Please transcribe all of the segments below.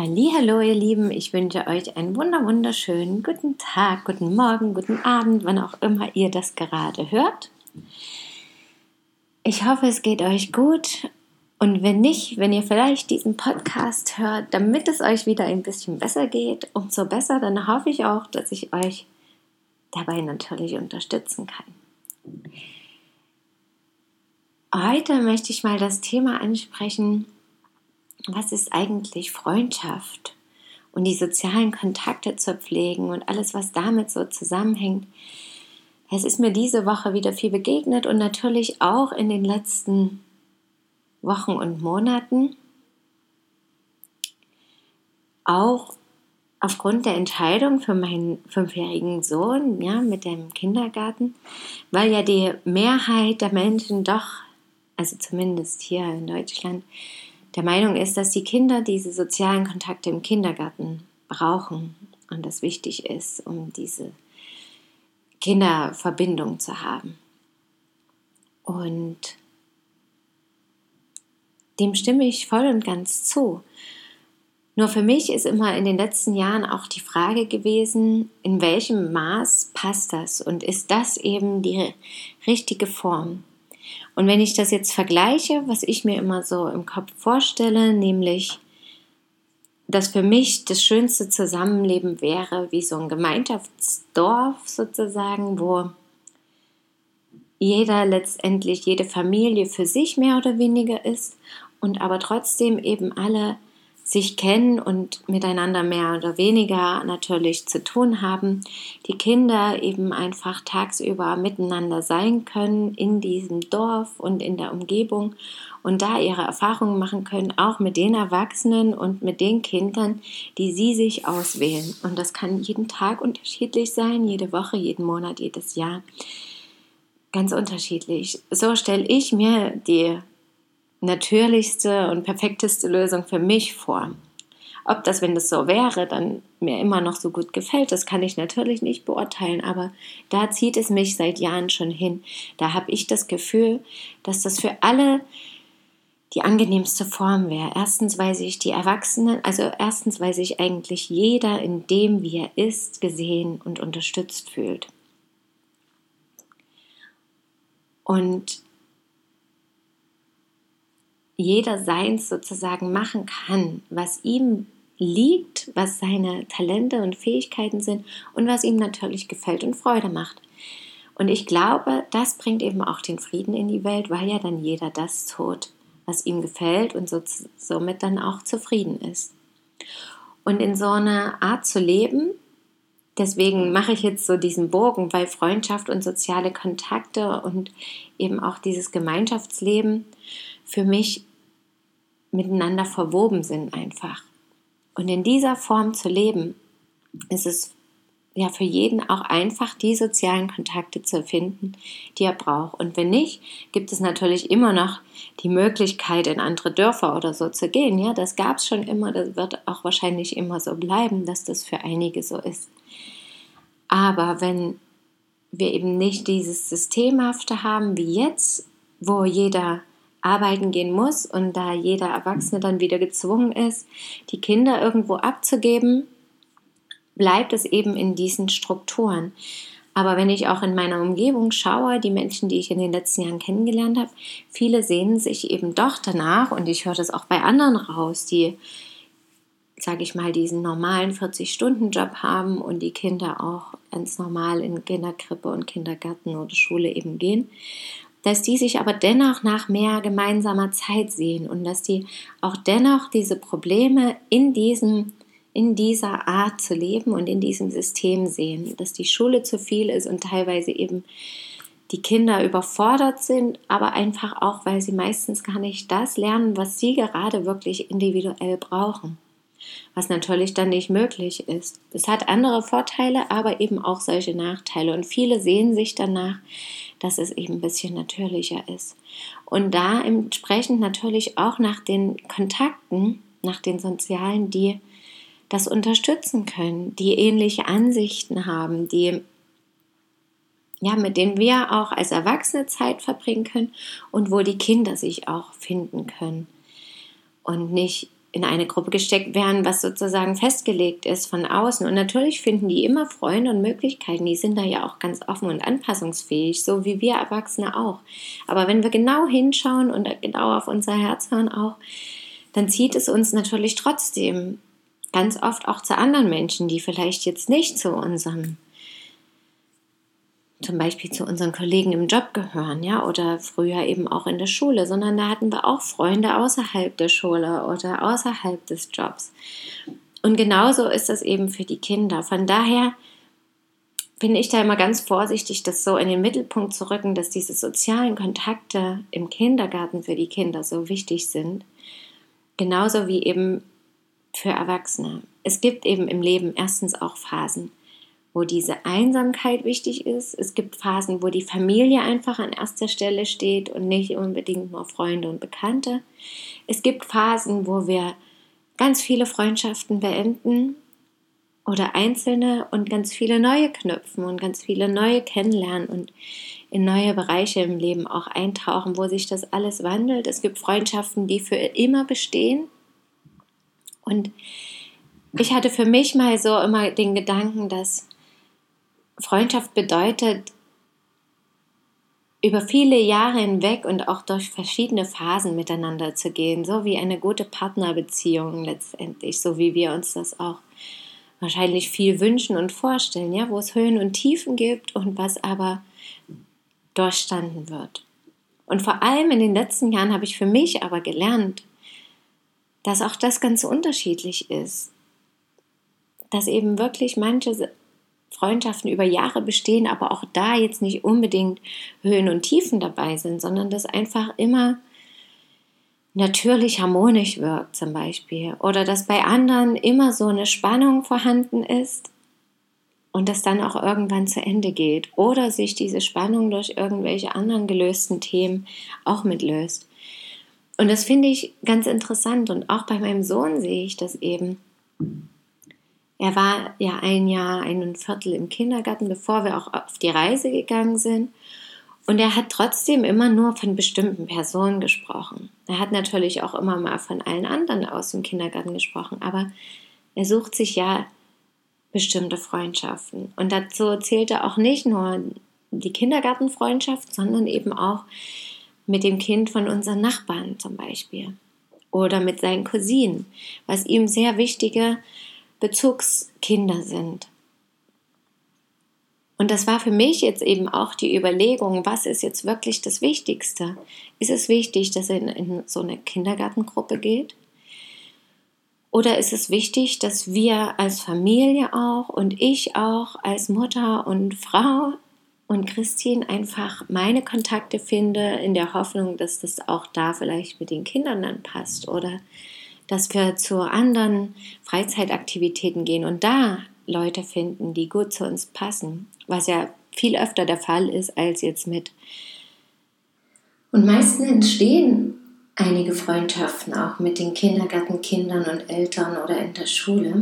Hallo, ihr Lieben, ich wünsche euch einen wunder wunderschönen guten Tag, guten Morgen, guten Abend, wann auch immer ihr das gerade hört. Ich hoffe, es geht euch gut und wenn nicht, wenn ihr vielleicht diesen Podcast hört, damit es euch wieder ein bisschen besser geht, umso besser, dann hoffe ich auch, dass ich euch dabei natürlich unterstützen kann. Heute möchte ich mal das Thema ansprechen, was ist eigentlich Freundschaft und die sozialen Kontakte zu pflegen und alles, was damit so zusammenhängt. Es ist mir diese Woche wieder viel begegnet und natürlich auch in den letzten Wochen und Monaten. Auch aufgrund der Entscheidung für meinen fünfjährigen Sohn, ja, mit dem Kindergarten, weil ja die Mehrheit der Menschen doch, also zumindest hier in Deutschland, der Meinung ist, dass die Kinder diese sozialen Kontakte im Kindergarten brauchen und das wichtig ist, um diese Kinderverbindung zu haben. Und dem stimme ich voll und ganz zu. Nur für mich ist immer in den letzten Jahren auch die Frage gewesen, in welchem Maß passt das und ist das eben die richtige Form? Und wenn ich das jetzt vergleiche, was ich mir immer so im Kopf vorstelle, nämlich, dass für mich das schönste Zusammenleben wäre, wie so ein Gemeinschaftsdorf sozusagen, wo jeder letztendlich, jede Familie für sich mehr oder weniger ist und aber trotzdem eben alle sich kennen und miteinander mehr oder weniger natürlich zu tun haben, die Kinder eben einfach tagsüber miteinander sein können in diesem Dorf und in der Umgebung und da ihre Erfahrungen machen können, auch mit den Erwachsenen und mit den Kindern, die sie sich auswählen. Und das kann jeden Tag unterschiedlich sein, jede Woche, jeden Monat, jedes Jahr. Ganz unterschiedlich. So stelle ich mir die natürlichste und perfekteste Lösung für mich vor. Ob das, wenn das so wäre, dann mir immer noch so gut gefällt, das kann ich natürlich nicht beurteilen, aber da zieht es mich seit Jahren schon hin. Da habe ich das Gefühl, dass das für alle die angenehmste Form wäre. Erstens, weil sich die Erwachsenen, also erstens, weil sich eigentlich jeder in dem, wie er ist, gesehen und unterstützt fühlt. Und jeder seins sozusagen machen kann, was ihm liegt, was seine Talente und Fähigkeiten sind und was ihm natürlich gefällt und Freude macht. Und ich glaube, das bringt eben auch den Frieden in die Welt, weil ja dann jeder das tut, was ihm gefällt und so, somit dann auch zufrieden ist. Und in so einer Art zu leben, deswegen mache ich jetzt so diesen Bogen, weil Freundschaft und soziale Kontakte und eben auch dieses Gemeinschaftsleben für mich miteinander verwoben sind einfach. Und in dieser Form zu leben, ist es ja für jeden auch einfach, die sozialen Kontakte zu finden, die er braucht. Und wenn nicht, gibt es natürlich immer noch die Möglichkeit, in andere Dörfer oder so zu gehen. Ja, das gab es schon immer, das wird auch wahrscheinlich immer so bleiben, dass das für einige so ist. Aber wenn wir eben nicht dieses Systemhafte haben wie jetzt, wo jeder arbeiten gehen muss und da jeder Erwachsene dann wieder gezwungen ist, die Kinder irgendwo abzugeben, bleibt es eben in diesen Strukturen. Aber wenn ich auch in meiner Umgebung schaue, die Menschen, die ich in den letzten Jahren kennengelernt habe, viele sehnen sich eben doch danach und ich höre das auch bei anderen raus, die, sage ich mal, diesen normalen 40-Stunden-Job haben und die Kinder auch ganz normal in Kinderkrippe und Kindergarten oder Schule eben gehen dass die sich aber dennoch nach mehr gemeinsamer Zeit sehen und dass die auch dennoch diese Probleme in diesem in dieser Art zu leben und in diesem System sehen, dass die Schule zu viel ist und teilweise eben die Kinder überfordert sind, aber einfach auch, weil sie meistens gar nicht das lernen, was sie gerade wirklich individuell brauchen. Was natürlich dann nicht möglich ist. Es hat andere Vorteile, aber eben auch solche Nachteile. Und viele sehen sich danach, dass es eben ein bisschen natürlicher ist. Und da entsprechend natürlich auch nach den Kontakten, nach den sozialen, die das unterstützen können, die ähnliche Ansichten haben, die ja, mit denen wir auch als Erwachsene Zeit verbringen können und wo die Kinder sich auch finden können und nicht in eine Gruppe gesteckt werden, was sozusagen festgelegt ist von außen. Und natürlich finden die immer Freunde und Möglichkeiten. Die sind da ja auch ganz offen und anpassungsfähig, so wie wir Erwachsene auch. Aber wenn wir genau hinschauen und genau auf unser Herz hören auch, dann zieht es uns natürlich trotzdem ganz oft auch zu anderen Menschen, die vielleicht jetzt nicht zu unserem zum Beispiel zu unseren Kollegen im Job gehören, ja, oder früher eben auch in der Schule, sondern da hatten wir auch Freunde außerhalb der Schule oder außerhalb des Jobs. Und genauso ist das eben für die Kinder. Von daher bin ich da immer ganz vorsichtig, das so in den Mittelpunkt zu rücken, dass diese sozialen Kontakte im Kindergarten für die Kinder so wichtig sind. Genauso wie eben für Erwachsene. Es gibt eben im Leben erstens auch Phasen wo diese Einsamkeit wichtig ist. Es gibt Phasen, wo die Familie einfach an erster Stelle steht und nicht unbedingt nur Freunde und Bekannte. Es gibt Phasen, wo wir ganz viele Freundschaften beenden oder einzelne und ganz viele neue knüpfen und ganz viele neue kennenlernen und in neue Bereiche im Leben auch eintauchen, wo sich das alles wandelt. Es gibt Freundschaften, die für immer bestehen. Und ich hatte für mich mal so immer den Gedanken, dass Freundschaft bedeutet, über viele Jahre hinweg und auch durch verschiedene Phasen miteinander zu gehen, so wie eine gute Partnerbeziehung letztendlich, so wie wir uns das auch wahrscheinlich viel wünschen und vorstellen, ja, wo es Höhen und Tiefen gibt und was aber durchstanden wird. Und vor allem in den letzten Jahren habe ich für mich aber gelernt, dass auch das ganz unterschiedlich ist. Dass eben wirklich manche Freundschaften über Jahre bestehen, aber auch da jetzt nicht unbedingt Höhen und Tiefen dabei sind, sondern das einfach immer natürlich harmonisch wirkt zum Beispiel. Oder dass bei anderen immer so eine Spannung vorhanden ist und das dann auch irgendwann zu Ende geht. Oder sich diese Spannung durch irgendwelche anderen gelösten Themen auch mitlöst. Und das finde ich ganz interessant. Und auch bei meinem Sohn sehe ich das eben. Er war ja ein Jahr, ein Viertel im Kindergarten, bevor wir auch auf die Reise gegangen sind. Und er hat trotzdem immer nur von bestimmten Personen gesprochen. Er hat natürlich auch immer mal von allen anderen aus dem Kindergarten gesprochen, aber er sucht sich ja bestimmte Freundschaften. Und dazu zählte auch nicht nur die Kindergartenfreundschaft, sondern eben auch mit dem Kind von unseren Nachbarn zum Beispiel oder mit seinen Cousinen, was ihm sehr wichtige Bezugskinder sind. Und das war für mich jetzt eben auch die Überlegung, was ist jetzt wirklich das Wichtigste? Ist es wichtig, dass er in, in so eine Kindergartengruppe geht? Oder ist es wichtig, dass wir als Familie auch und ich auch als Mutter und Frau und Christine einfach meine Kontakte finde, in der Hoffnung, dass das auch da vielleicht mit den Kindern dann passt oder dass wir zu anderen Freizeitaktivitäten gehen und da Leute finden, die gut zu uns passen, was ja viel öfter der Fall ist als jetzt mit. Und meistens entstehen einige Freundschaften auch mit den Kindergartenkindern und Eltern oder in der Schule.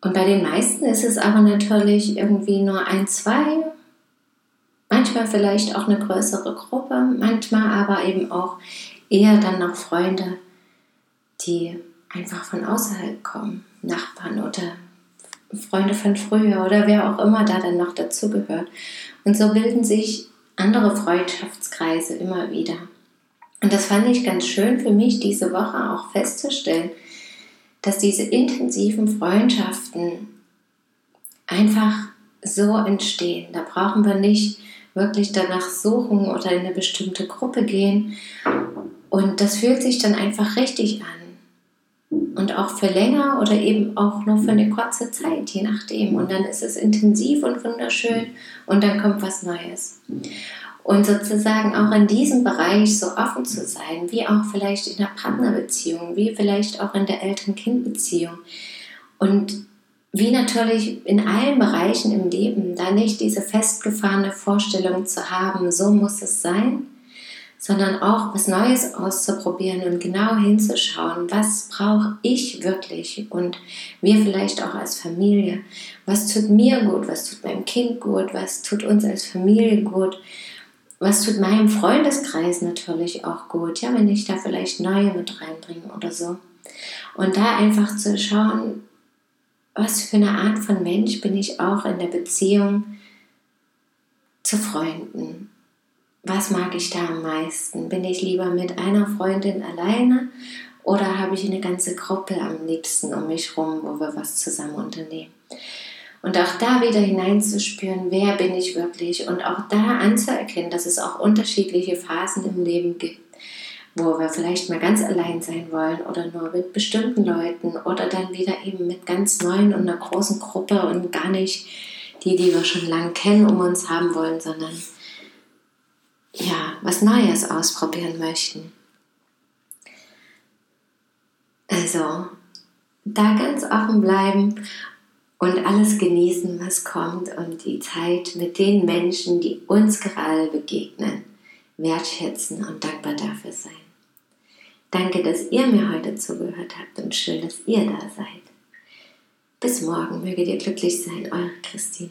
Und bei den meisten ist es aber natürlich irgendwie nur ein, zwei, manchmal vielleicht auch eine größere Gruppe, manchmal aber eben auch eher dann noch Freunde, die einfach von außerhalb kommen, Nachbarn oder Freunde von früher oder wer auch immer da dann noch dazugehört. Und so bilden sich andere Freundschaftskreise immer wieder. Und das fand ich ganz schön für mich diese Woche auch festzustellen, dass diese intensiven Freundschaften einfach so entstehen. Da brauchen wir nicht wirklich danach suchen oder in eine bestimmte Gruppe gehen. Und das fühlt sich dann einfach richtig an und auch für länger oder eben auch nur für eine kurze Zeit, je nachdem. Und dann ist es intensiv und wunderschön und dann kommt was Neues. Und sozusagen auch in diesem Bereich so offen zu sein, wie auch vielleicht in der Partnerbeziehung, wie vielleicht auch in der Eltern-Kind-Beziehung. Und wie natürlich in allen Bereichen im Leben, da nicht diese festgefahrene Vorstellung zu haben, so muss es sein, sondern auch was Neues auszuprobieren und genau hinzuschauen, was brauche ich wirklich und wir vielleicht auch als Familie, was tut mir gut, was tut meinem Kind gut, was tut uns als Familie gut, was tut meinem Freundeskreis natürlich auch gut, ja, wenn ich da vielleicht neue mit reinbringe oder so. Und da einfach zu schauen, was für eine Art von Mensch bin ich auch in der Beziehung zu Freunden was mag ich da am meisten? Bin ich lieber mit einer Freundin alleine oder habe ich eine ganze Gruppe am liebsten um mich rum, wo wir was zusammen unternehmen? Und auch da wieder hineinzuspüren, wer bin ich wirklich und auch da anzuerkennen, dass es auch unterschiedliche Phasen im Leben gibt, wo wir vielleicht mal ganz allein sein wollen oder nur mit bestimmten Leuten oder dann wieder eben mit ganz neuen und einer großen Gruppe und gar nicht die, die wir schon lange kennen, um uns haben wollen, sondern ja, was Neues ausprobieren möchten. Also, da ganz offen bleiben und alles genießen, was kommt und die Zeit mit den Menschen, die uns gerade begegnen, wertschätzen und dankbar dafür sein. Danke, dass ihr mir heute zugehört habt und schön, dass ihr da seid. Bis morgen möget ihr glücklich sein, eure Christine.